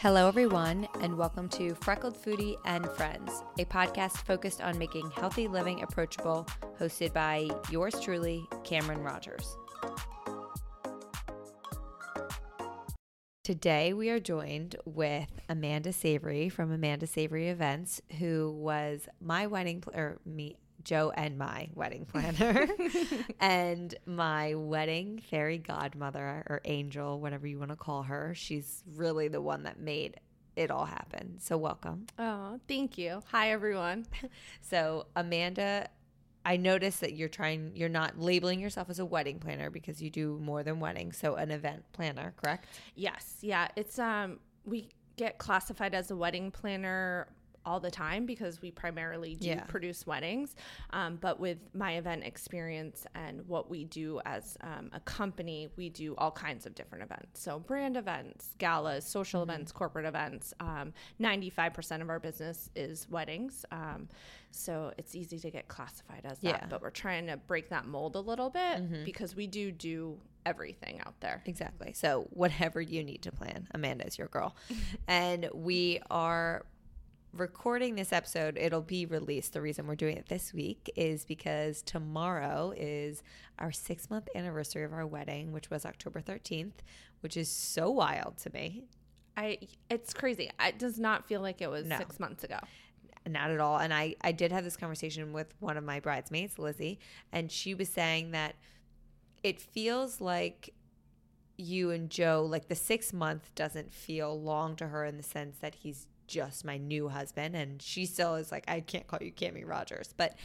Hello, everyone, and welcome to Freckled Foodie and Friends, a podcast focused on making healthy living approachable, hosted by yours truly, Cameron Rogers. Today, we are joined with Amanda Savory from Amanda Savory Events, who was my wedding, pl- or me, Joe and my wedding planner, and my wedding fairy godmother or angel, whatever you want to call her. She's really the one that made it all happen. So, welcome. Oh, thank you. Hi, everyone. So, Amanda, I noticed that you're trying, you're not labeling yourself as a wedding planner because you do more than weddings. So, an event planner, correct? Yes, yeah, it's um we get classified as a wedding planner all the time because we primarily do Yeah. produce weddings. Um, but with my event experience and what we do as um, a company, we do all kinds of different events. So brand events, galas, social Mm-hmm. events, corporate events. Um, 95% of our business is weddings. Um, so it's easy to get classified as that. Yeah. Mm-hmm. But we're trying to break that mold a little bit because we do do everything out there. Exactly. So, whatever you need to plan, Amanda is your girl. and we are recording this episode. It'll be released. The reason we're doing it this week is because tomorrow is our six month anniversary of our wedding, which was October 13th, which is so wild to me. I it's crazy. It does not feel like it was No. six months ago. not at all and i i did have this conversation with one of my bridesmaids lizzie and she was saying that it feels like you and joe like the six month doesn't feel long to her in the sense that he's just my new husband and she still is like i can't call you Cami rogers but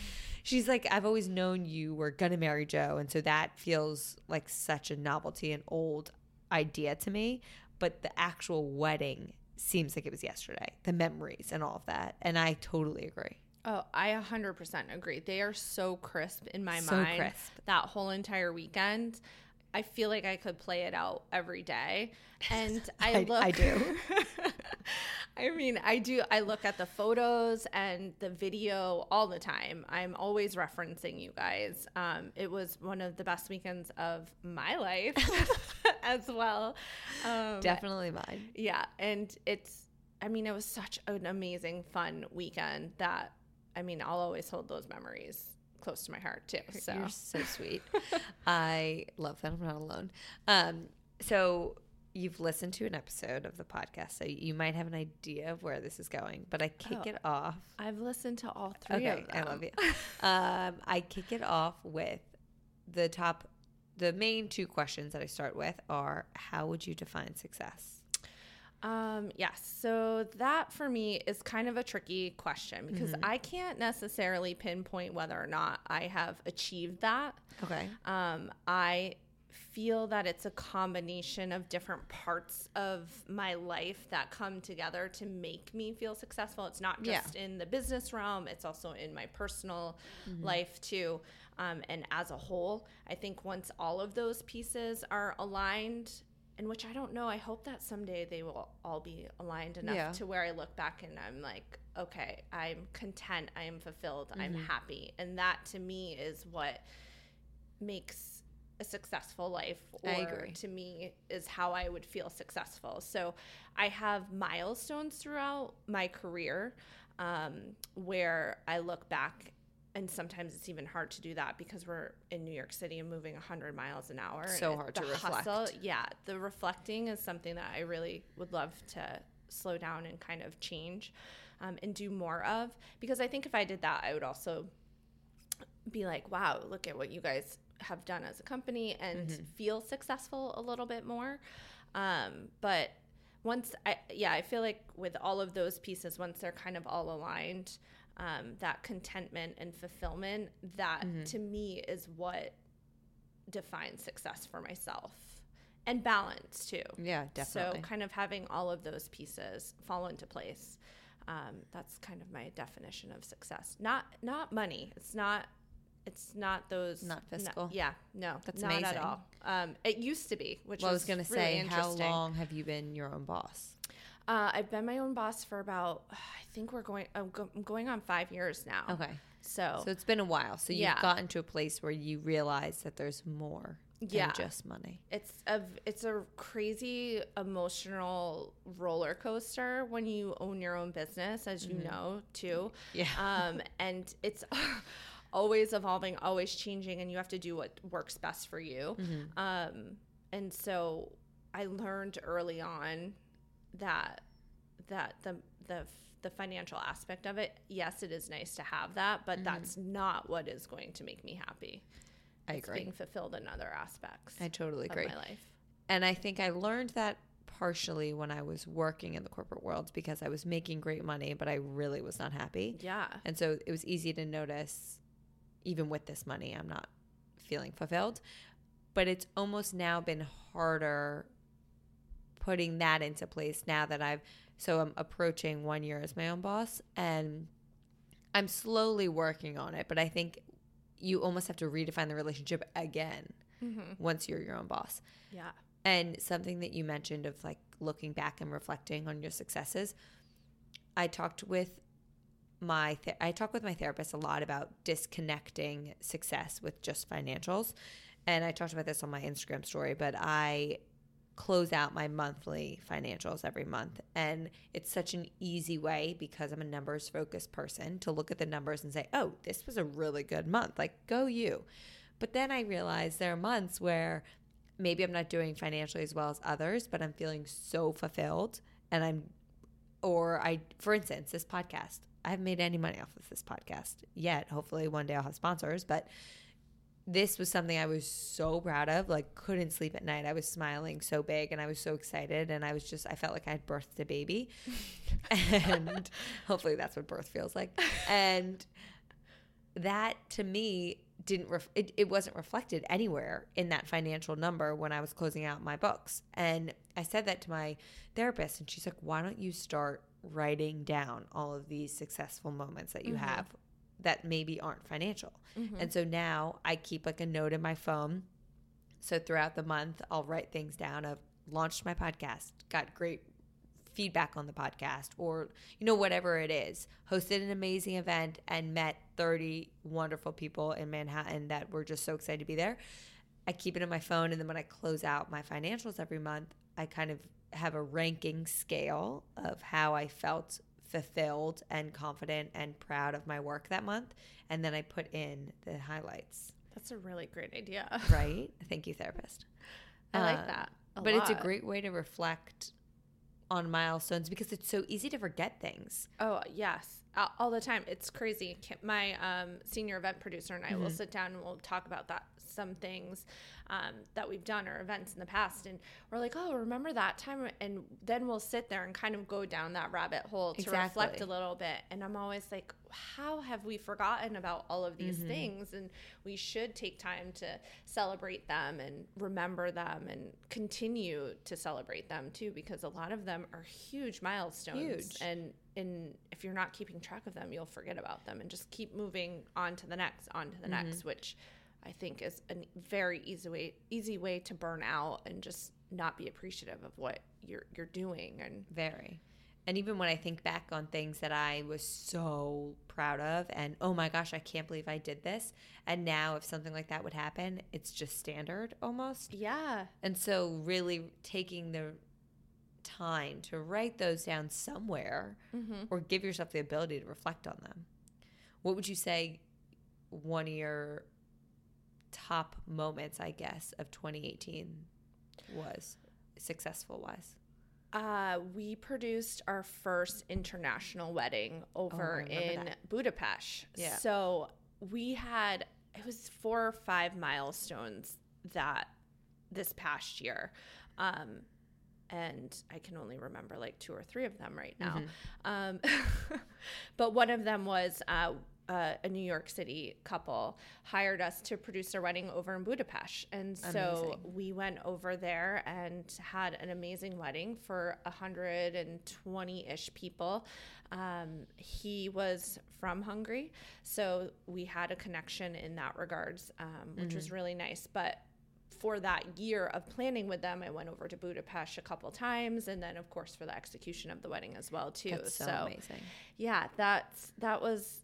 she's like i've always known you were gonna marry joe and so that feels like such a novelty and old idea to me but the actual wedding seems like it was yesterday the memories and all of that and i totally agree Oh, I 100% agree. They are so crisp in my So mind. crisp. That whole entire weekend, I feel like I could play it out every day. And I, I- look I do. I mean, I do I look at the photos and the video all the time. I'm always referencing you guys. Um, it was one of the best weekends of my life as well. Um, definitely mine Yeah, and it's I mean, it was such an amazing fun weekend that I mean, I'll always hold those memories close to my heart too. So You're so sweet. I love that I'm not alone. Um, so you've listened to an episode of the podcast, so you might have an idea of where this is going. But I kick Oh. it off. I've listened to all three Okay, of them. I love you. Um, I kick it off with the top. The main two questions that I start with are: How would you define success? Um, yes. So that for me is kind of a tricky question because Mm-hmm. I can't necessarily pinpoint whether or not I have achieved that. Okay. Um, I feel that it's a combination of different parts of my life that come together to make me feel successful. It's not Yeah. just in the business realm, it's also in my personal life too. Um, and as a whole, I think once all of those pieces are aligned, and which I don't know, I hope that someday they will all be aligned enough Yeah. to where I look back and I'm like, okay, I'm content, I am fulfilled, I'm happy. And that to me is what makes a successful life or to me is how I would feel successful. So I have milestones throughout my career um, where I look back and sometimes it's even hard to do that because we're in New York City and moving 100 miles an hour. and So hard the to reflect. yeah, the reflecting is something that I really would love to slow down and kind of change um, and do more of. Because I think if I did that, I would also be like, wow, look at what you guys have done as a company and Mm-hmm. feel successful a little bit more. Um, but once I, yeah, I feel like with all of those pieces, once they're kind of all aligned, um, that contentment and fulfillment, that Mm-hmm. to me is what defines success for myself and balance too. Yeah, definitely. So kind of having all of those pieces fall into place. Um, that's kind of my definition of success. Not not money. It's not. It's not those. Not fiscal? yeah. No. That's not amazing. at all. Um, it used to be, which well, I was going to really say, how long have you been your own boss? Uh, I've been my own boss for about. I think we're going. I'm, go, I'm going on five years now. Okay. So, So it's been a while. So you've Yeah. gotten to a place where you realize that there's more Yeah. than just money. it's a it's a crazy emotional roller coaster when you own your own business as you know too Mm-hmm. Yeah. um and it's always evolving always changing and you have to do what works best for you Mm-hmm. um and so i learned early on that that the the the financial aspect of it yes it is nice to have that Mm-hmm. but that's not what is going to make me happy I it's agree. being fulfilled in other aspects I totally of agree. my life And I think I learned that partially when I was working in the corporate world because I was making great money, but I really was not happy. Yeah. And so it was easy to notice, even with this money, I'm not feeling fulfilled. But it's almost now been harder putting that into place now that I've, so I'm approaching one year as my own boss and I'm slowly working on it. But I think you almost have to redefine the relationship again mm-hmm. once you're your own boss. Yeah. And something that you mentioned of like looking back and reflecting on your successes. I talked with my th- I talk with my therapist a lot about disconnecting success with just financials. And I talked about this on my Instagram story, but I close out my monthly financials every month. And it's such an easy way because I'm a numbers focused person to look at the numbers and say, oh, this was a really good month. Like, go you. But then I realize there are months where maybe I'm not doing financially as well as others, but I'm feeling so fulfilled and I'm or I for instance, this podcast. I haven't made any money off of this podcast yet. Hopefully one day I'll have sponsors, but this was something I was so proud of, like couldn't sleep at night. I was smiling so big and I was so excited and I was just I felt like I had birthed a baby. and hopefully that's what birth feels like. And that to me didn't ref- it, it wasn't reflected anywhere in that financial number when i was closing out my books and i said that to my therapist and she's like why don't you start writing down all of these successful moments that you mm-hmm. have that maybe aren't financial. Mm-hmm. And so now i keep like a note in my phone. So throughout the month i'll write things down of launched my podcast got great feedback on the podcast or you know whatever it is. Hosted an amazing event and met 30 wonderful people in manhattan that were just so excited to be there. I keep it in my phone and then when i close out my financials every month i kind of have a ranking scale of how i felt fulfilled and confident and proud of my work that month and then i put in the highlights That's a really great idea. right thank you therapist I like Uh, that. a but it's a great way to reflect on milestones because it's so easy to forget things. Oh yes, all, the time. It's crazy. My um, senior event producer and I Mm-hmm. will sit down and we'll talk about that some things um, that we've done or events in the past, and we're like, oh, remember that time? And then we'll sit there and kind of go down that rabbit hole to reflect a little bit. And I'm always like, how have we forgotten about all of these Mm-hmm. things? And we should take time to celebrate them and remember them and continue to celebrate them too, because a lot of them are huge milestones. Huge. And and if you're not keeping track of them, you'll forget about them and just keep moving on to the next, on to the Mm-hmm. next, which I think is a very easy way easy way to burn out and just not be appreciative of what you're you're doing and Very. And even when I think back on things that I was so proud of, and oh my gosh, I can't believe I did this. And now, if something like that would happen, it's just standard almost. yeah And so, really taking the time to write those down somewhere Mm-hmm. or give yourself the ability to reflect on them. What would you say one of your top moments, I guess, of 2018 was successful wise? Uh, we produced our first international wedding over Oh, in that. Budapest. Yeah. So we had it was four or five milestones that this past year. Um, and I can only remember like two or three of them right now. Um, but one of them was uh, uh, a New York City couple hired us to produce their wedding over in Budapest. And so Amazing. we went over there and had an amazing wedding for 120 ish people. Um, he was from Hungary, so we had a connection in that regards, um, which was really nice. But for that year of planning with them, I went over to Budapest a couple times, and then of course for the execution of the wedding as well too. That's so, amazing. yeah, that's that was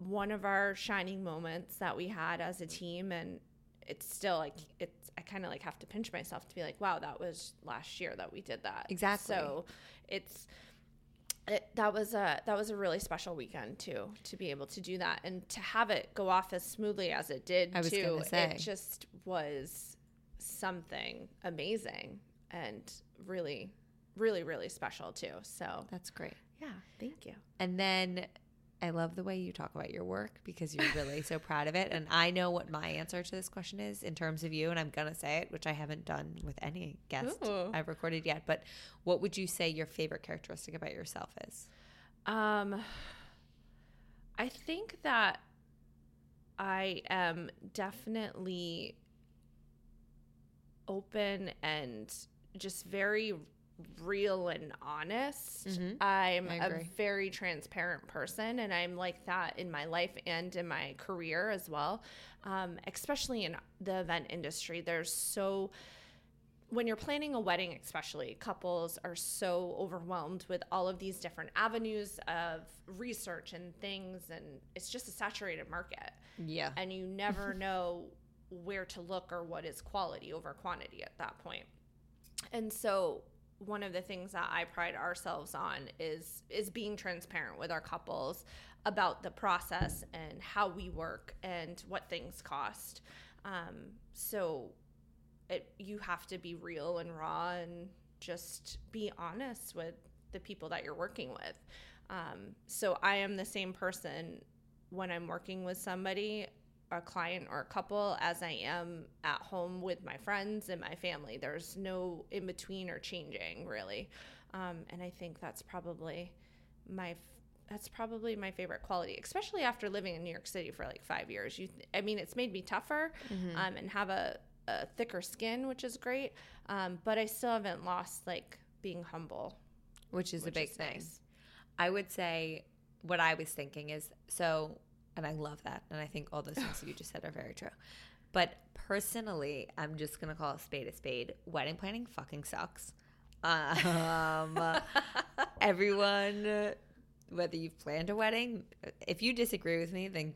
one of our shining moments that we had as a team, and it's still like it's. I kind of like have to pinch myself to be like, wow, that was last year that we did that. Exactly. So it's. It, that was a that was a really special weekend too to be able to do that and to have it go off as smoothly as it did I was too. say. It just was something amazing and really, really, really special too. So That's great. yeah, thank you. And then I love the way you talk about your work because you're really so proud of it. And I know what my answer to this question is in terms of you, and I'm gonna say it, which I haven't done with any guest Ooh. I've recorded yet. But what would you say your favorite characteristic about yourself is? Um, I think that I am definitely open and just very real and honest. Mhm. I'm a very transparent person, and I'm like that in my life and in my career as well. Um, especially in the event industry, there's so when you're planning a wedding, especially couples are so overwhelmed with all of these different avenues of research and things, and it's just a saturated market, Yeah. and you never know where to look or what is quality over quantity at that point. And so, one of the things that I pride ourselves on is is being transparent with our couples about the process and how we work and what things cost. Um, so it, you have to be real and raw and just be honest with the people that you're working with. Um, so I am the same person when I'm working with somebody, a client or a couple, as I am at home with my friends and my family. There's no in between or changing really, um, and I think that's probably my. That's probably my favorite quality, especially after living in New York City for like five years. You, I mean, it's made me tougher um, and have a, a thicker skin, which is great. Um, but I still haven't lost like being humble, Which is a big is thing. nice. I would say what I was thinking is so, and I love that. And I think all those things you just said are very true. But personally, I'm just to call a spade a spade. Wedding planning fucking sucks. Um, everyone, whether you've planned a wedding, if you disagree with me, then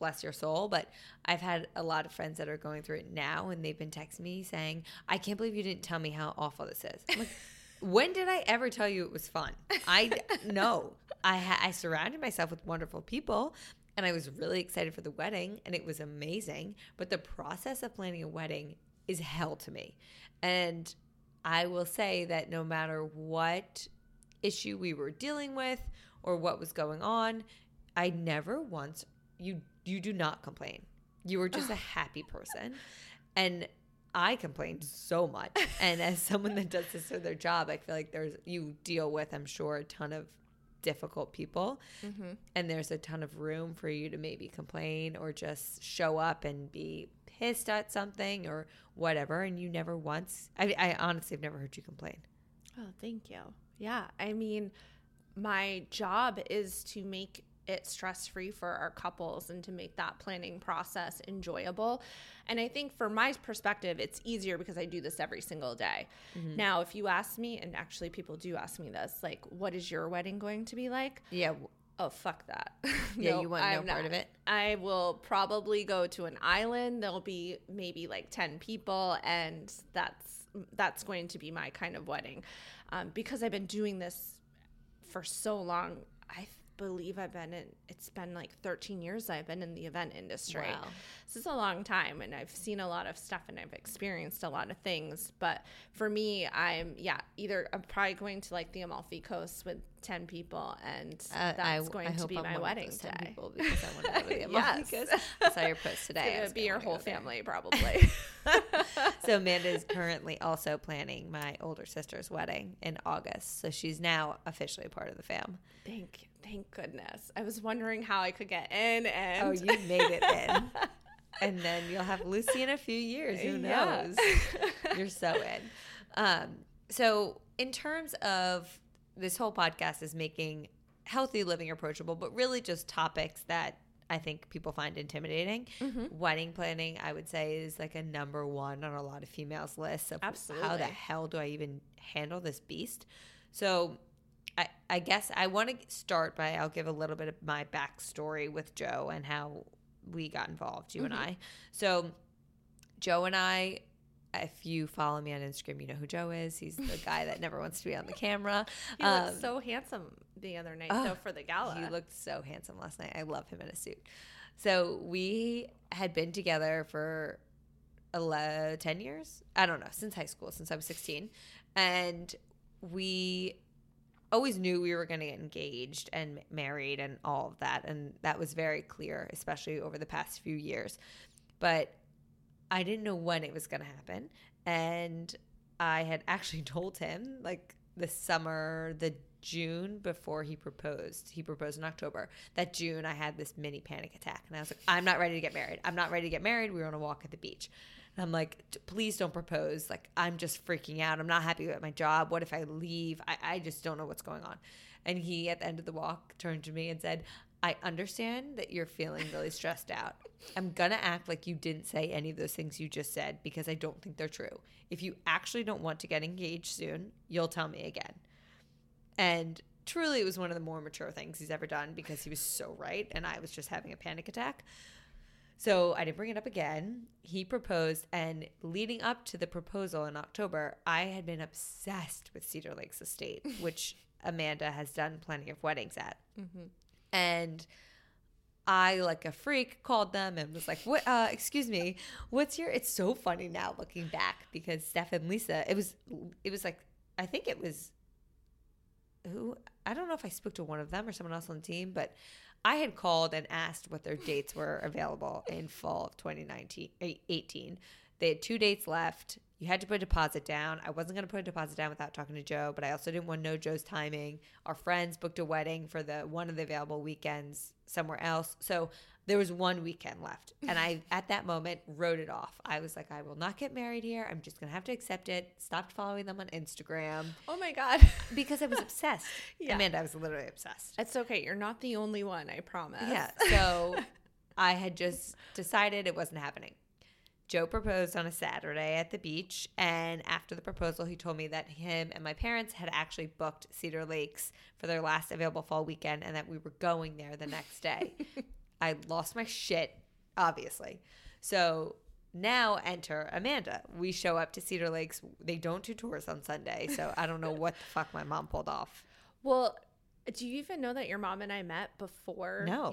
bless your soul. But I've had a lot of friends that are going through it now, and they've been texting me saying, I can't believe you didn't tell me how awful this is. Like, when did I ever tell you it was fun? I no. I ha- I surrounded myself with wonderful people, and I was really excited for the wedding, and it was amazing. But the process of planning a wedding is hell to me, and I will say that no matter what issue we were dealing with or what was going on, I never once you you do not complain. You were just a happy person. And I complained so much. And as someone that does this for their job, I feel like there's you deal with, I'm sure, a ton of difficult people. Mm-hmm. And there's a ton of room for you to maybe complain or just show up and be pissed at something or whatever. And you never once I, I honestly have never heard you complain. Oh, thank you. Yeah, I mean, my job is to make it stress free for our couples and to make that planning process enjoyable. And I think from my perspective, it's easier because I do this every single day. Now, if you ask me, and actually people do ask me this, like, what is your wedding going to be like? Yeah. Oh, fuck that. Yeah, you want no I'm part of it? I will probably go to an island. There'll be maybe like 10 people and that's that's going to be my kind of wedding. Um, because I've been doing this for so long, I believe I've been in. It's been like 13 years I've been in the event industry. Wow. This is a long time, and I've seen a lot of stuff, and I've experienced a lot of things. But for me, I'm yeah, either I'm probably going to like the Amalfi Coast with 10 people, and Uh, that's I, going I to be I'm my wedding those 10 day. people because I want to go to the Amalfi Yes. Coast. I saw your post today. It's I be your whole family, probably. so Amanda is currently also planning my older sister's wedding in August. So she's now officially part of the fam. thank, thank goodness. I was wondering how I could get in, and Oh, you made it in. and then you'll have Lucy in a few years. Who Yeah. knows? You're so in. Um, so, in terms of this whole podcast is making healthy living approachable, but really just topics that I think people find intimidating. Mm-hmm. Wedding planning, I would say, is like a number one on a lot of females' lists of how the hell do I even handle this beast? So, I, I guess I want to start by I'll give a little bit of my backstory with Joe and how we got involved, you and Mm-hmm. I. So, Joe and I, if you follow me on Instagram, you know who Joe is. He's the guy that never wants to be on the camera. he Um, looked so handsome the other night, oh, though, for the gala. He looked so handsome last night. I love him in a suit. So we had been together for 11, 10 years. I don't know, since high school, since I was 16. And we always knew we were going to get engaged and married and all of that. And that was very clear, especially over the past few years. But I didn't know when it was going to happen. And I had actually told him, like, the summer, the June before he proposed. He proposed in October. That June, I had this mini panic attack. And I was like, I'm not ready to get married. I'm not ready to get married. We were on a walk at the beach. I'm like, please don't propose. Like, I'm just freaking out. I'm not happy with my job. What if I leave? I, I just don't know what's going on. And he, at the end of the walk, turned to me and said, I understand that you're feeling really stressed out. I'm going to act like you didn't say any of those things you just said because I don't think they're true. If you actually don't want to get engaged soon, you'll tell me again. And truly, it was one of the more mature things he's ever done because he was so right. And I was just having a panic attack. So I didn't bring it up again. He proposed, and leading up to the proposal in October, I had been obsessed with Cedar Lakes Estate, which Amanda has done plenty of weddings at. And I, like a freak, called them and was like, "What? Uh, excuse me, what's your?" It's so funny now looking back because Steph and Lisa, it was, it was like, I think it was who I don't know if I spoke to one of them or someone else on the team, but I had called and asked what their dates were available in fall of 2019 18. They had two dates left. You had to put a deposit down. I wasn't going to put a deposit down without talking to Joe, but I also didn't want to know Joe's timing. Our friends booked a wedding for the one of the available weekends somewhere else. So there was one weekend left. And I, at that moment, wrote it off. I was like, I will not get married here. I'm just going to have to accept it. Stopped following them on Instagram oh my god. because I was obsessed. Yeah. Amanda, I was literally obsessed. It's okay. You're not the only one, I promise. Yeah. So I had just decided it wasn't happening. Joe proposed on a Saturday at the beach. And after the proposal, he told me that him and my parents had actually booked Cedar Lakes for their last available fall weekend and that we were going there the next day. I lost my shit, obviously. So now enter Amanda. We show up to Cedar Lakes. They don't do tours on Sunday. So I don't know what the fuck my mom pulled off. Well, do you even know that your mom and I met before No.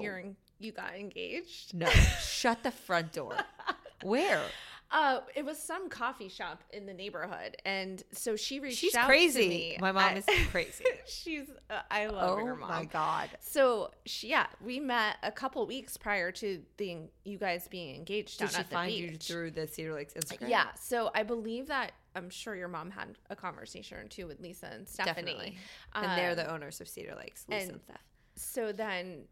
you got engaged? No, shut the front door. Where? Uh, it was some coffee shop in the neighborhood, and so she reached She's out to crazy. me. My mom I- is crazy. she's uh, I love oh your mom. my god. So she, yeah, we met a couple weeks prior to the you guys being engaged. Did she find you through the Cedar Lakes Instagram? Yeah, so I believe that I'm sure your mom had a conversation or two with Lisa and Stephanie. definitely. And they're Um, the owners of Cedar Lakes, Lisa and, and- Steph. so then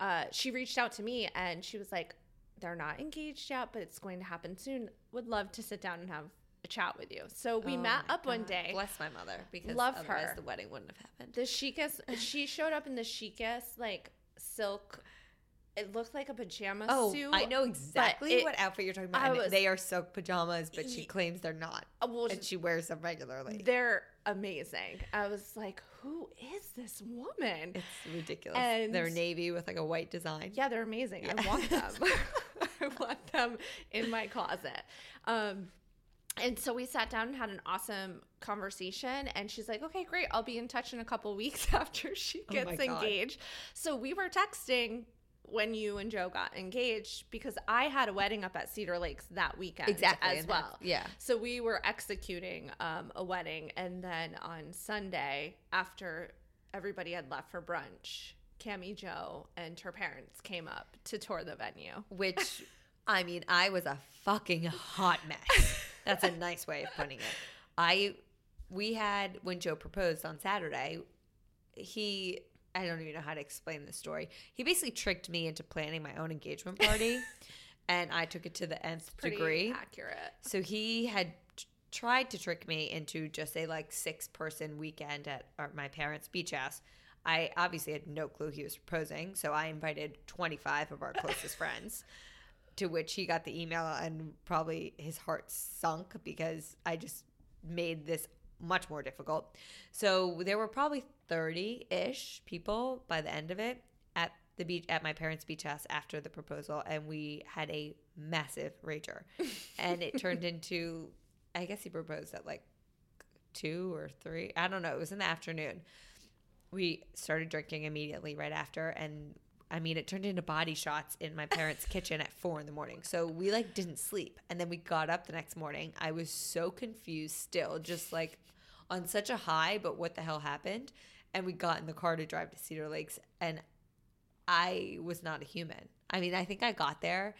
uh, she reached out to me and she was like, "They're not engaged yet, but it's going to happen soon. Would love to sit down and have a chat with you." So we Oh met up one day. Bless my mother because Love otherwise her. the wedding wouldn't have happened. The chicest. she showed up in the chicest like silk. It looked like a pajama Oh, suit. I know exactly it- what outfit you're talking about. Was- they are silk pajamas, but she claims they're not. Uh, well, and she wears them regularly. they're amazing. I was like, "Who is this woman?" It's ridiculous. And- they're navy with like a white design. Yeah, they're amazing. I want them. I want them in my closet. Um, and so we sat down and had an awesome conversation and she's like okay great i'll be in touch in a couple weeks after she Oh gets God. engaged so we were texting when you and joe got engaged because i had a wedding up at cedar lakes that weekend exactly, as well Yeah. so we were executing um, a wedding and then on sunday after everybody had left for brunch cami joe and her parents came up to tour the venue Which, I mean, I was a fucking hot mess. That's a nice way of putting it. I, we had, when Joe proposed on Saturday, he, I don't even know how to explain this story. He basically tricked me into planning my own engagement party. and I took it to the nth degree. accurate So he had t- tried to trick me into just a like six person weekend at our, my parents' beach house. I obviously had no clue he was proposing, so I invited 25 of our closest friends. To which he got the email and probably his heart sunk because I just made this much more difficult. So there were probably 30 ish people by the end of it at the beach at my parents' beach house after the proposal, and we had a massive rager. and it turned into, I guess he proposed at like two or three. I don't know. It was in the afternoon. We started drinking immediately right after, and I mean, it turned into body shots in my parents' kitchen at four in the morning. So we like didn't sleep, and then we got up the next morning. I was so confused, still, just like on such a high. But what the hell happened? And we got in the car to drive to Cedar Lakes, and I was not a human. I mean, I think I got there.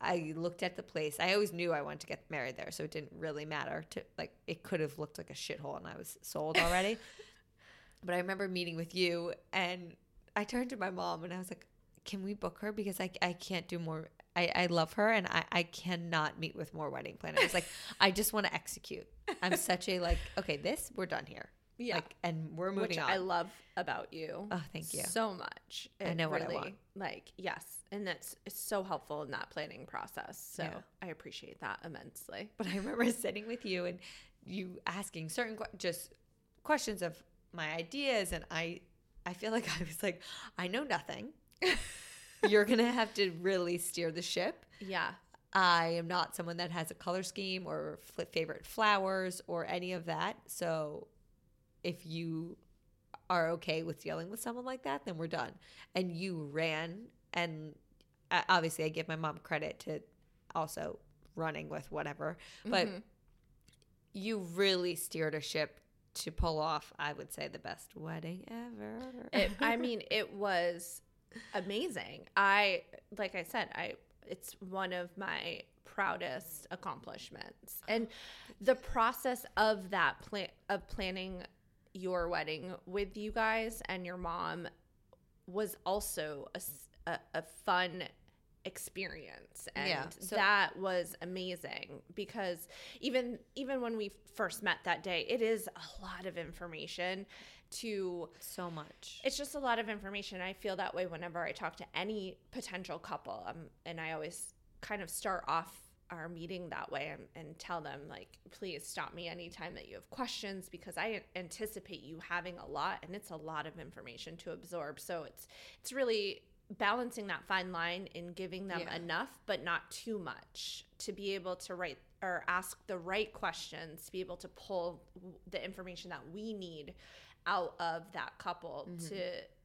I looked at the place. I always knew I wanted to get married there, so it didn't really matter. To like, it could have looked like a shithole, and I was sold already. but I remember meeting with you, and I turned to my mom, and I was like, "Can we book her? Because I I can't do more. I I love her, and I I cannot meet with more wedding planners. Like, I just want to execute. I'm such a like, okay, this we're done here. Yeah. like, and we're moving which on. I love about you. Oh, thank you. so much. I It know what I want. Like yes, and that's it's so helpful in that planning process. So Yeah. I appreciate that immensely. But I remember sitting with you and you asking certain que- just questions of my ideas, and I I feel like I was like, I know nothing. You're gonna have to really steer the ship. Yeah, I am not someone that has a color scheme or favorite flowers or any of that. So if you are okay with dealing with someone like that, then we're done. And you ran, and obviously, I give my mom credit to also running with whatever, but Mhm. you really steered a ship to pull off, I would say, the best wedding ever. it, I mean, it was amazing. I like I said, I it's one of my proudest accomplishments, and the process of that plan of planning your wedding with you guys and your mom was also a a fun experience. And Yeah, so- that was amazing because even even when we first met that day it is a lot of information to so much. it's just a lot of information. I feel that way whenever I talk to any potential couple. Um, and I always kind of start off our meeting that way and, and tell them, like, please stop me anytime that you have questions because I anticipate you having a lot and it's a lot of information to absorb. So it's it's really balancing that fine line in giving them Yeah. enough but not too much to be able to write or ask the right questions to be able to pull the information that we need out of that couple mm-hmm. to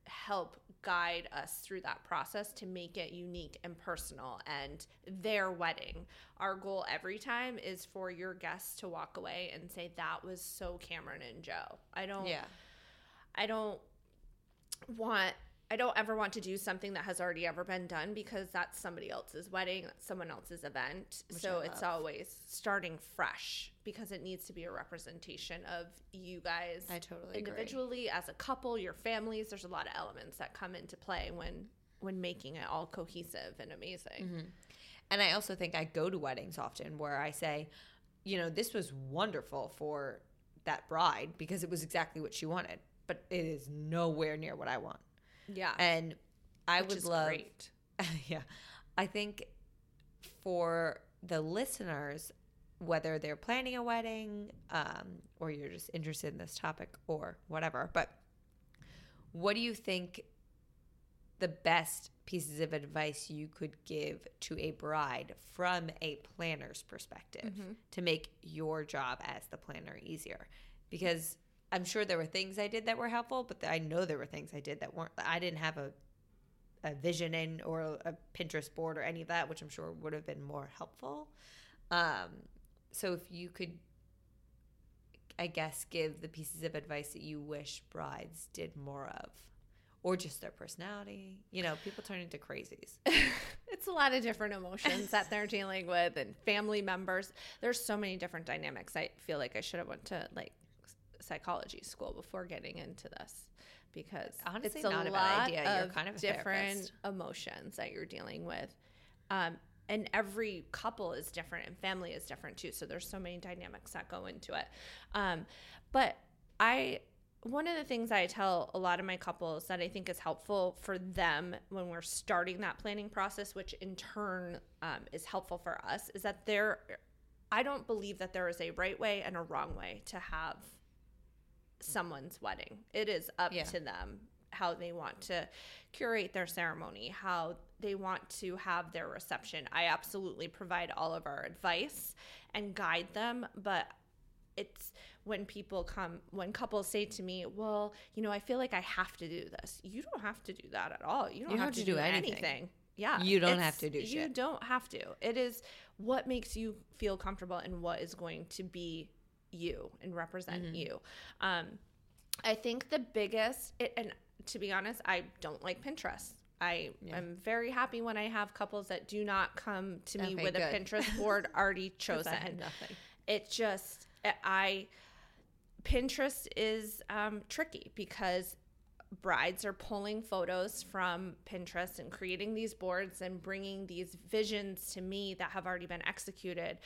help guide us through that process to make it unique and personal and their wedding. Our goal every time is for your guests to walk away and say that was so Cameron and Joe. I don't yeah. I don't want I don't ever want to do something that has already ever been done because that's somebody else's wedding, that's someone else's event. Which so it's always starting fresh because it needs to be a representation of you guys I totally agree. individually as a couple, your families. There's a lot of elements that come into play when when making it all cohesive and amazing. Mm-hmm. And I also think I go to weddings often where I say, you know, this was wonderful for that bride because it was exactly what she wanted, but it is nowhere near what I want. Yeah. And I Which would is love, great. yeah, I think for the listeners, whether they're planning a wedding um, or you're just interested in this topic or whatever, but what do you think the best pieces of advice you could give to a bride from a planner's perspective to make your job as the planner easier because i'm sure there were things i did that were helpful but i know there were things i did that weren't i didn't have a a vision in or a pinterest board or any of that which i'm sure would have been more helpful. Um, so if you could i guess give the pieces of advice that you wish brides did more of or just their personality you know people turn into crazies. It's a lot of different emotions that they're dealing with and family members. There's so many different dynamics i feel like i should have went to like psychology school before getting into this because Honestly, it's not a lot bad idea. You're kind of different therapist. emotions that you're dealing with um, and every couple is different and family is different too so there's so many dynamics that go into it um, but i one of the things I tell a lot of my couples that I think is helpful for them when we're starting that planning process, which in turn um, is helpful for us, is that there, I don't believe that there is a right way and a wrong way to have someone's wedding. It is up Yeah. to them how they want to curate their ceremony, how they want to have their reception. I absolutely provide all of our advice and guide them, but it's when people come when couples say to me well you know i feel like i have to do this you don't have to do that at all you don't, have, to, do, anything. yeah You don't have to do you don't have to it is what makes you feel comfortable and what is going to be you and represent Mm-hmm. you. Um i think the biggest it, and to be honest i don't like pinterest. I am very happy when I have couples that do not come to me Okay, with a. Pinterest board already chosen. nothing? It just i pinterest is um, tricky because brides are pulling photos from pinterest and creating these boards and bringing these visions to me that have already been executed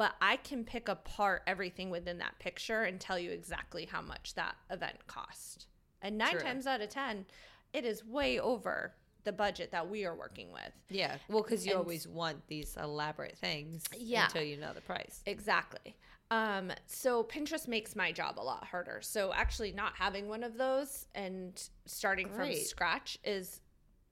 but i can pick apart everything within that picture and tell you exactly how much that event cost and nine True. times out of ten it is way over the budget that we are working with yeah well because you And- always want these elaborate things Yeah. until you know the price Exactly. Um, so Pinterest makes my job a lot harder. So actually not having one of those and starting from scratch is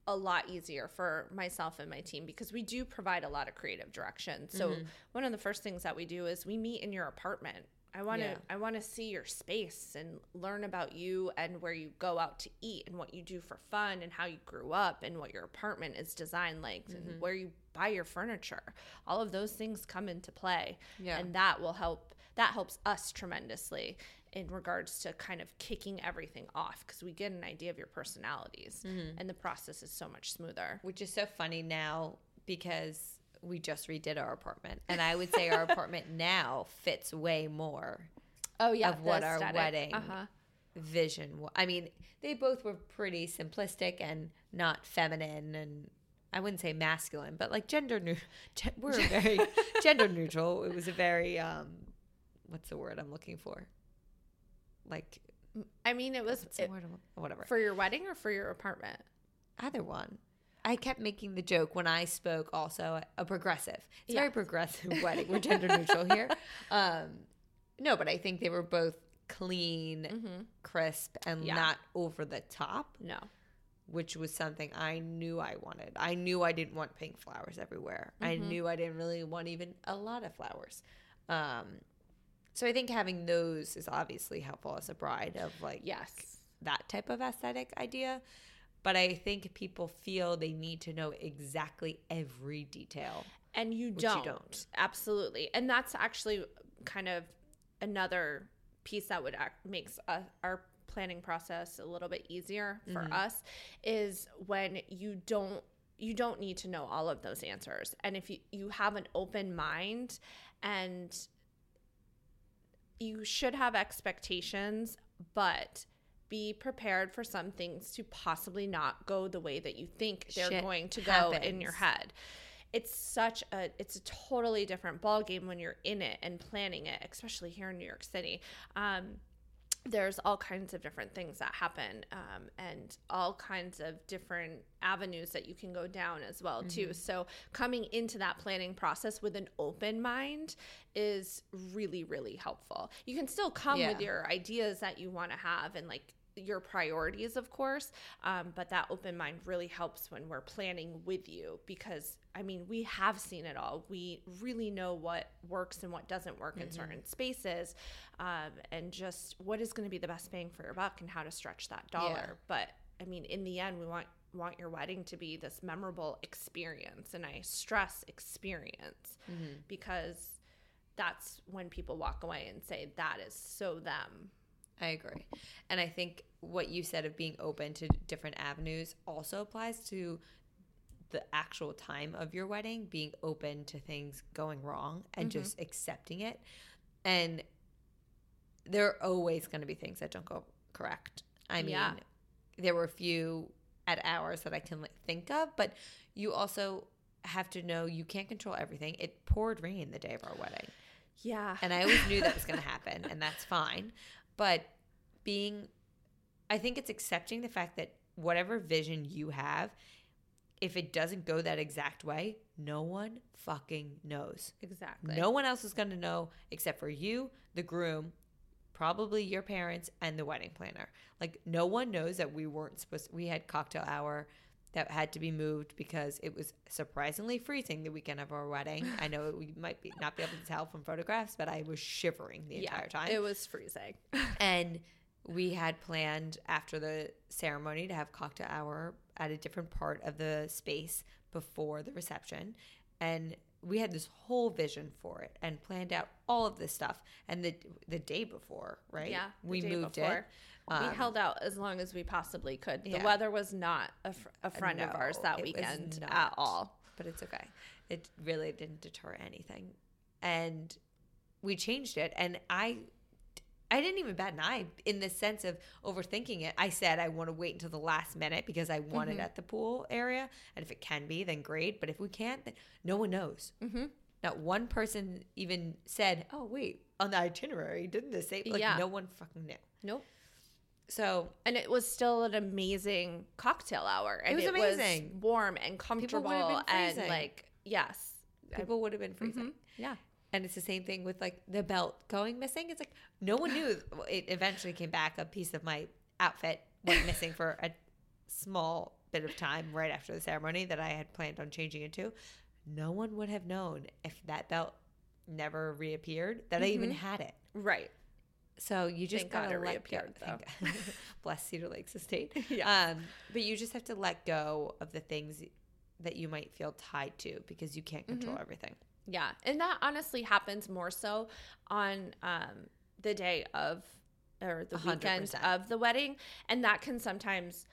a lot easier for myself and my team because we do provide a lot of creative direction. So Mm-hmm. one of the first things that we do is we meet in your apartment. I want to Yeah. I want to see your space and learn about you and where you go out to eat and what you do for fun and how you grew up and what your apartment is designed like Mm-hmm. and where you buy your furniture. All of those things come into play Yeah. and that will help that helps us tremendously in regards to kind of kicking everything off because we get an idea of your personalities Mm-hmm. and the process is so much smoother. which is so funny now because we just redid our apartment and i would say our apartment now fits way more Oh yeah, of what our wedding Uh-huh. vision wa- i mean they both were pretty simplistic and not feminine and i wouldn't say masculine but like gender new we're very gender neutral it was a very um what's the word i'm looking for like I mean, it was it- word whatever for your wedding or for your apartment. either one. I kept making the joke when I spoke also a progressive. It's a very progressive wedding. We're gender neutral here. Um, no, but I think they were both clean, crisp, and Mm-hmm. Yeah. not over the top, No. which was something I knew I wanted. I knew I didn't want pink flowers everywhere. I Mm-hmm. knew I didn't really want even a lot of flowers. Um, so I think having those is obviously helpful as a bride of like Yes. that type of aesthetic idea. But I think people feel they need to know exactly every detail. and you you don't. don't. absolutely and that's actually kind of another piece that would act, makes uh, our planning process a little bit easier for Mm-hmm. us is when you don't you don't need to know all of those answers and if you you have an open mind and you should have expectations but be prepared for some things to possibly not go the way that you think they're Shit going to go in your head. It's such a it's a totally different ball game when you're in it and planning it especially here in new york city. Um, there's all kinds of different things that happen um, and all kinds of different avenues that you can go down as well too. So coming into that planning process with an open mind is really really helpful. You can still come with your ideas that you want to have and like your priorities, of course. Um, but that open mind really helps when we're planning with you because, I mean, we have seen it all. We really know what works and what doesn't work in certain spaces um, and just what is going to be the best bang for your buck and how to stretch that dollar. Yeah. But I mean, in the end, we want want your wedding to be this memorable experience and I stress experience because that's when people walk away and say that is so them. I agree. And I think what you said of being open to different avenues also applies to the actual time of your wedding, being open to things going wrong and Mm-hmm. just accepting it. And there are always going to be things that don't go correct. I mean, Yeah. there were a few at hours that I can think of, but you also have to know you can't control everything. It poured rain the day of our wedding. Yeah. And I always knew that was going to happen, and that's fine. But being, I think it's accepting the fact that whatever vision you have, if it doesn't go that exact way, no one fucking knows. exactly. No one else is going to know except for you, the groom, probably your parents, and the wedding planner. Like, no one knows that we weren't supposed we had cocktail hour that had to be moved because it was surprisingly freezing the weekend of our wedding. I know we might be, not be able to tell from photographs, but I was shivering the yeah, entire time. It was freezing. and we had planned after the ceremony to have cocktail hour at a different part of the space before the reception and we had this whole vision for it and planned out all of this stuff and the the day before right Yeah, we moved before. it we Um, held out as long as we possibly could. The yeah. weather was not a, fr- a friend of ours that weekend at all. but it's okay it really didn't deter anything and we changed it and i i didn't even bat an eye in the sense of overthinking it i said i want to wait until the last minute because i want Mm-hmm. it at the pool area and if it can be then great but if we can't then no one knows Mm-hmm. not one person even said oh wait on the itinerary didn't this say like Yeah. no one fucking knew Nope. so And it was still an amazing cocktail hour. And was amazing. warm and comfortable. would have been and like, yes. people would have been freezing Mhm. Yeah. And it's the same thing with like the belt going missing. It's like no one knew. It eventually came back. A piece of my outfit went missing for a small bit of time right after the ceremony that I had planned on changing into. No one would have known if that belt never reappeared that I even had it. Right. So you just Thank gotta it let reappeared, go. thank- Bless Cedar Lakes Estate. Um, but you just have to let go of the things that you might feel tied to because you can't control everything. Yeah. And that honestly happens more so on um, the day of or the A hundred weekend of the wedding. And that can sometimes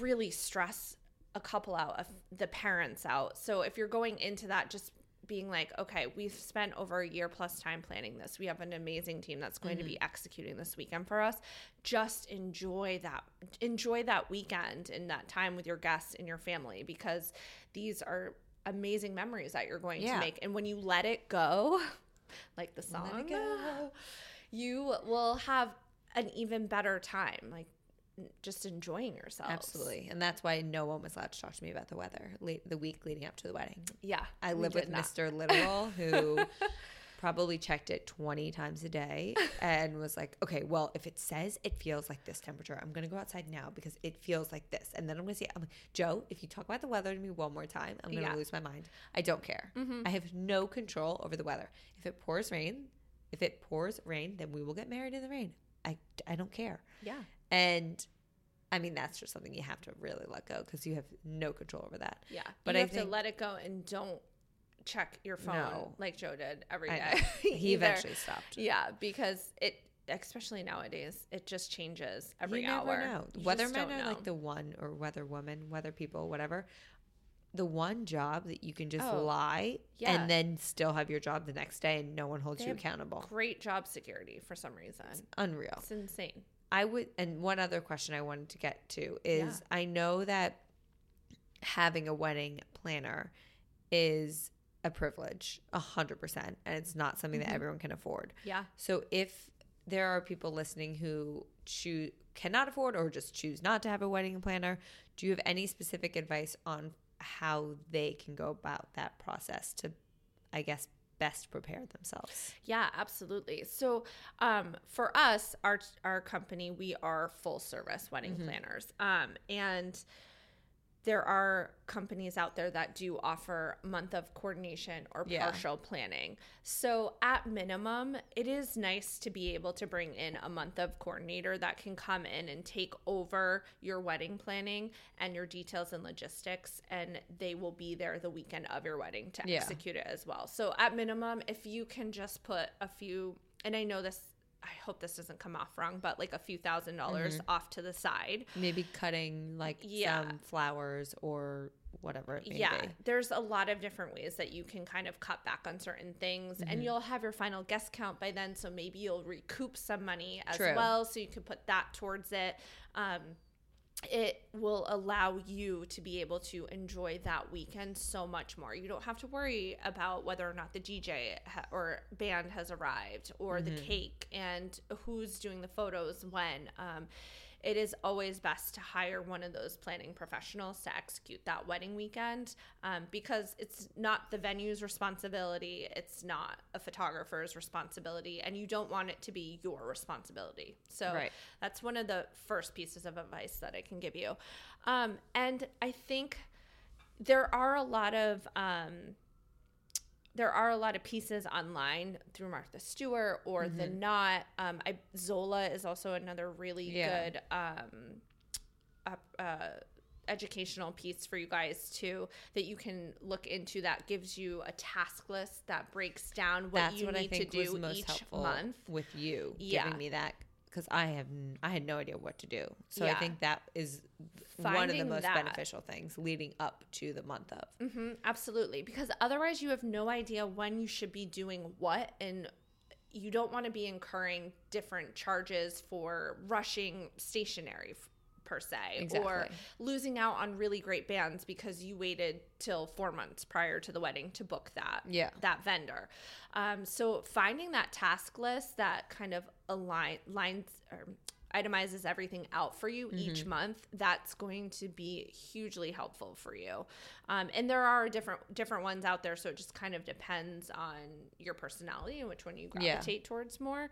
really stress a couple out, of the parents out. So if you're going into that just being like, okay, we've spent over a year plus time planning this. We have an amazing team that's going to be executing this weekend for us. Just enjoy that enjoy that weekend and that time with your guests and your family because these are amazing memories that you're going Yeah. to make. And when you let it go, like the song, Let it go. you will have an even better time. Like just enjoying yourself. Absolutely. And that's why no one was allowed to talk to me about the weather late, the week leading up to the wedding. Yeah. I we live did with not. Mr. Literal, who probably checked it 20 times a day and was like, okay, well, if it says it feels like this temperature, I'm going to go outside now because it feels like this. And then I'm going to say. I'm like, Joe, if you talk about the weather to me one more time, I'm going to Yeah. lose my mind. I don't care. Mm-hmm. I have no control over the weather. If it pours rain, if it pours rain, then we will get married in the rain. I, I don't care. Yeah. And I mean, that's just something you have to really let go because you have no control over that. Yeah. But you I have to let it go and don't check your phone No. like Joe did every day. he eventually stopped. Yeah, because it especially nowadays, it just changes every you never hour. know. You Weathermen just are know. like the one, or weather woman, weather people, whatever. The one job that you can just Oh, lie yeah. and then still have your job the next day and no one holds They you accountable. great job security for some reason. Unreal. It's insane. I would, and one other question I wanted to get to is I know that having a wedding planner is a privilege, a hundred percent, and it's not something that everyone can afford. Yeah. So if there are people listening who choose cannot afford or just choose not to have a wedding planner, do you have any specific advice on how they can go about that process to I guess best prepare themselves? Yeah, absolutely. So, um, for us, our our company, we are full service wedding Mm-hmm. planners, um, and there are companies out there that do offer month of coordination or Yeah. partial planning. So, at minimum, it is nice to be able to bring in a month of coordinator that can come in and take over your wedding planning and your details and logistics, and they will be there the weekend of your wedding to Yeah. execute it as well. So, at minimum, if you can just put a few, and I know this. I hope this doesn't come off wrong, but like a few thousand dollars off to the side. Maybe cutting like Yeah. some flowers or whatever yeah be. there's a lot of different ways that you can kind of cut back on certain things Mm-hmm. and you'll have your final guest count by then so maybe you'll recoup some money as True. well so you can put that towards it um, it will allow you to be able to enjoy that weekend so much more. You don't have to worry about whether or not the DJ ha- or band has arrived or the cake and who's doing the photos when. Um, it is always best to hire one of those planning professionals to execute that wedding weekend um, because it's not the venue's responsibility, it's not a photographer's responsibility, and you don't want it to be your responsibility. So Right. that's one of the first pieces of advice that I can give you. Um, and I think there are a lot of um, there are a lot of pieces online through Martha Stewart or the Knot. Um, I, Zola is also another really Yeah. good um, uh, uh, educational piece for you guys too that you can look into that gives you a task list that breaks down what That's you what need I think to do each helpful month. with you Yeah. giving me that because I have I had no idea what to do. So I think that is one of the most that. beneficial things leading up to the month of. hmm absolutely. Because otherwise, you have no idea when you should be doing what, and you don't want to be incurring different charges for rushing stationery per se, or losing out on really great bands because you waited till four months prior to the wedding to book that Yeah. that vendor. Um, so finding that task list that kind of align lines or itemizes everything out for you each month that's going to be hugely helpful for you. Um, and there are different different ones out there so it just kind of depends on your personality and which one you Yeah. gravitate towards more.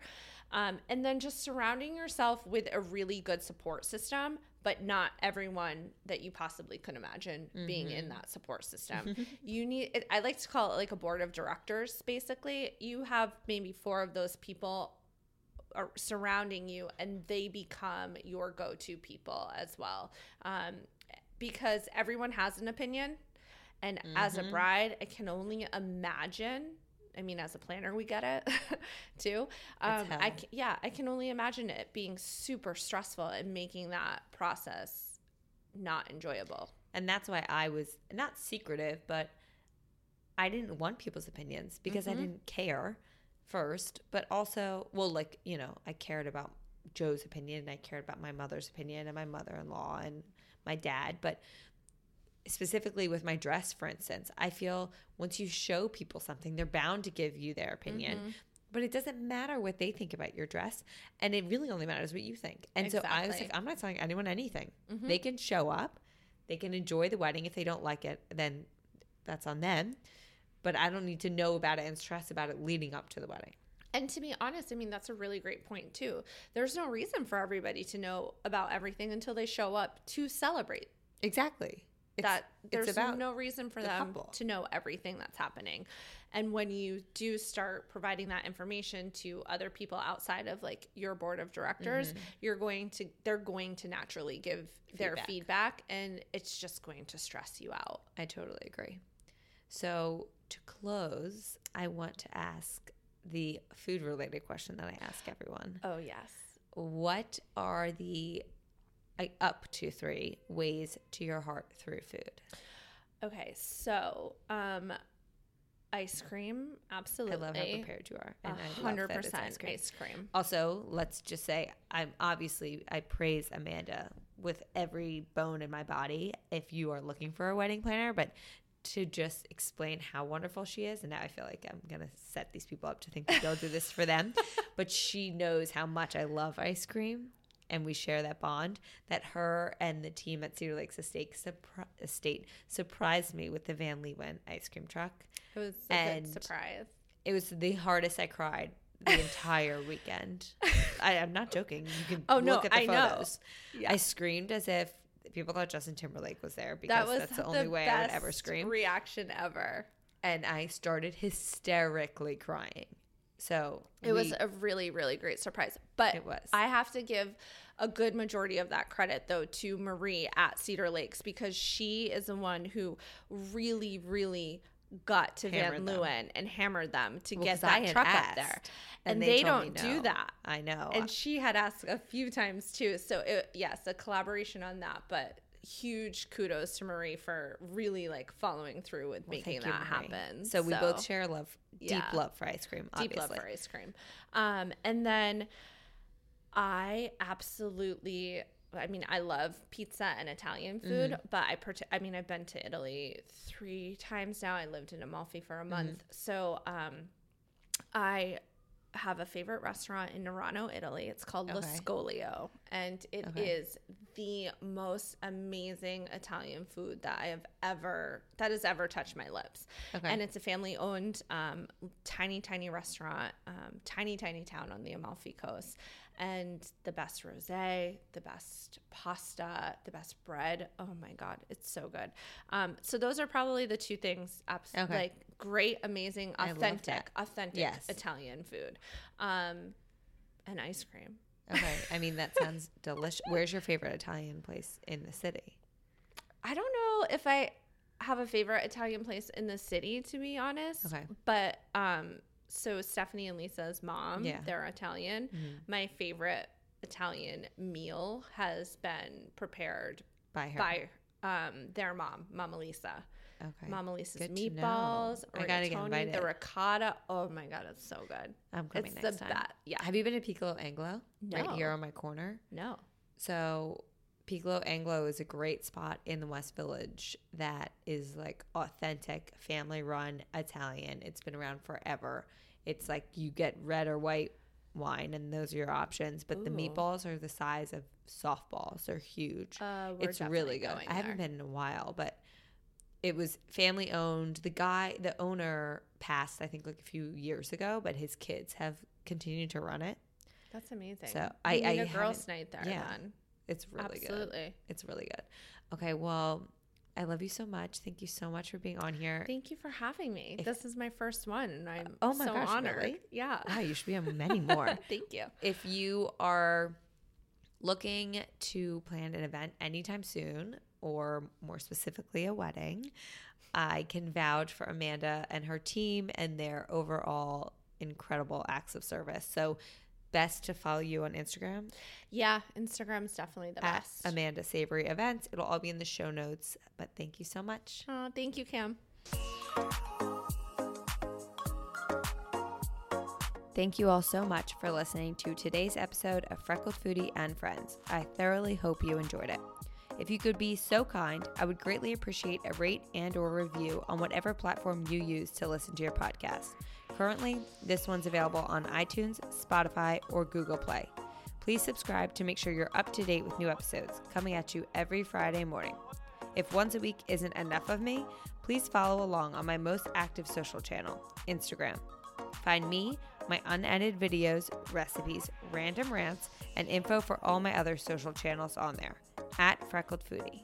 Um, and then just surrounding yourself with a really good support system but not everyone that you possibly could imagine being in that support system. You need, I like to call it like a board of directors basically. You have maybe four of those people surrounding you and they become your go-to people as well. Um, because everyone has an opinion and as a bride i can only imagine i mean as a planner we get it too um, I hell. c- yeah i can only imagine it being super stressful and making that process not enjoyable. And that's why I was not secretive, but I didn't want people's opinions because I didn't care first, but also, well, like, you know, I cared about Joe's opinion and I cared about my mother's opinion and my mother in law and my dad. But specifically with my dress, for instance, I feel once you show people something, they're bound to give you their opinion. Mm-hmm. But it doesn't matter what they think about your dress. And it really only matters what you think. And so I was like, I'm not telling anyone anything. Mm-hmm. They can show up, they can enjoy the wedding. If they don't like it, then that's on them. But I don't need to know about it and stress about it leading up to the wedding. And to be honest, I mean, that's a really great point, too. There's no reason for everybody to know about everything until they show up to celebrate. Exactly. It's, that there's no reason for the them couple. to know everything that's happening. And when you do start providing that information to other people outside of like your board of directors, Mm-hmm. you're going to they're going to naturally give their Feedback. feedback and it's just going to stress you out. I totally agree. So to close, I want to ask the food related question that I ask everyone. Oh, yes. What are the up to three ways to your heart through food? Okay, so um ice cream, absolutely. I love how prepared you are, and I love hundred that it's percent ice cream. ice cream. Also, let's just say I'm obviously I praise Amanda with every bone in my body if you are looking for a wedding planner, but to just explain how wonderful she is, and now I feel like I'm gonna set these people up to think that they'll do this for them. But she knows how much I love ice cream, and we share that bond. That her and the team at Cedar Lakes Estate, surpri- Estate surprised me with the Van Leeuwen ice cream truck It was a And- good surprise. It was the hardest I cried the entire weekend. I, am not joking. You can Oh, no, look at the I know. photos. Yeah. I screamed as if people thought Justin Timberlake was there because that was that's the only way I would ever scream. reaction ever. and I started hysterically crying. So It was a really, really great surprise. But It was. I have to give a good majority of that credit though to Marie at Cedar Lakes because she is the one who really, really got to Hammered Van them. Leeuwen and hammered them to Well, get that truck up there. And, and they, they don't do that. I know. And she had asked a few times too. So it, yes, a collaboration on that, but huge kudos to Marie for really like following through with Well, making thank you, that happen. So we both share love, deep Yeah. love for ice cream. deep Obviously. love for ice cream. Um, and then I absolutely, I mean, I love pizza and Italian food, Mm-hmm. but I, part- I mean, I've been to Italy three times now. I lived in Amalfi for a month, Mm-hmm. so um, I have a favorite restaurant in Nerano, Italy. It's called La Okay. Scoglio, and it is Okay. the most amazing Italian food that I have ever that has ever touched my lips. Okay. And it's a family owned, um, tiny, tiny restaurant, um, tiny, tiny town on the Amalfi Coast. And the best rosé, the best pasta, the best bread. Oh my God, it's so good. Um, so those are probably the two things. Abs- Okay. Like great, amazing, authentic, authentic Yes. Italian food, um, and ice cream. Okay. I mean, that sounds delicious. Where's your favorite Italian place in the city? I don't know if I have a favorite Italian place in the city, to be honest. Okay. But um, so Stephanie and Lisa's mom, Yeah. they're Italian. My favorite Italian meal has been prepared By her. by um, their mom, Mama Lisa. Okay. Mama Lisa's Good meatballs, I gotta get invited. the ricotta. Oh my god, it's so good. I'm coming it's next the time. best. Yeah. Have you been to Piccolo Angolo? Right here No. on my corner. No. So Piccolo Angolo is a great spot in the West Village that is like authentic, family run Italian. It's been around forever. It's like you get red or white wine and those are your options, but the meatballs are the size of softballs. They're huge. Uh, we're it's really good. going I haven't there. been in a while, but it was family owned. The guy, the owner passed, I think, like a few years ago, but his kids have continued to run it. That's amazing. So, I- I a girls' night there yeah, then. It's really good. Absolutely. It's really good. Okay, well, I love you so much. Thank you so much for being on here. Thank you for having me. If- this is my first one, and I'm Oh my so gosh, honored. really? Yeah. wow, you should be on many more. Thank you. if you are looking to plan an event anytime soon, or more specifically, a wedding, I can vouch for Amanda and her team and their overall incredible acts of service. So, best to follow you on Instagram Yeah, Instagram's definitely the at best. Amanda Savory Events. It'll all be in the show notes. But thank you so much. Aw, thank you, Cam. Thank you all so much for listening to today's episode of Freckled Foodie and Friends. I thoroughly hope you enjoyed it. If you could be so kind, I would greatly appreciate a rate and or review on whatever platform you use to listen to your podcast. Currently, this one's available on iTunes, Spotify, or Google Play. Please subscribe to make sure you're up to date with new episodes coming at you every Friday morning. If once a week isn't enough of me, please follow along on my most active social channel, Instagram. Find me, my unedited videos, recipes, random rants, and info for all my other social channels on there at Freckled Foodie.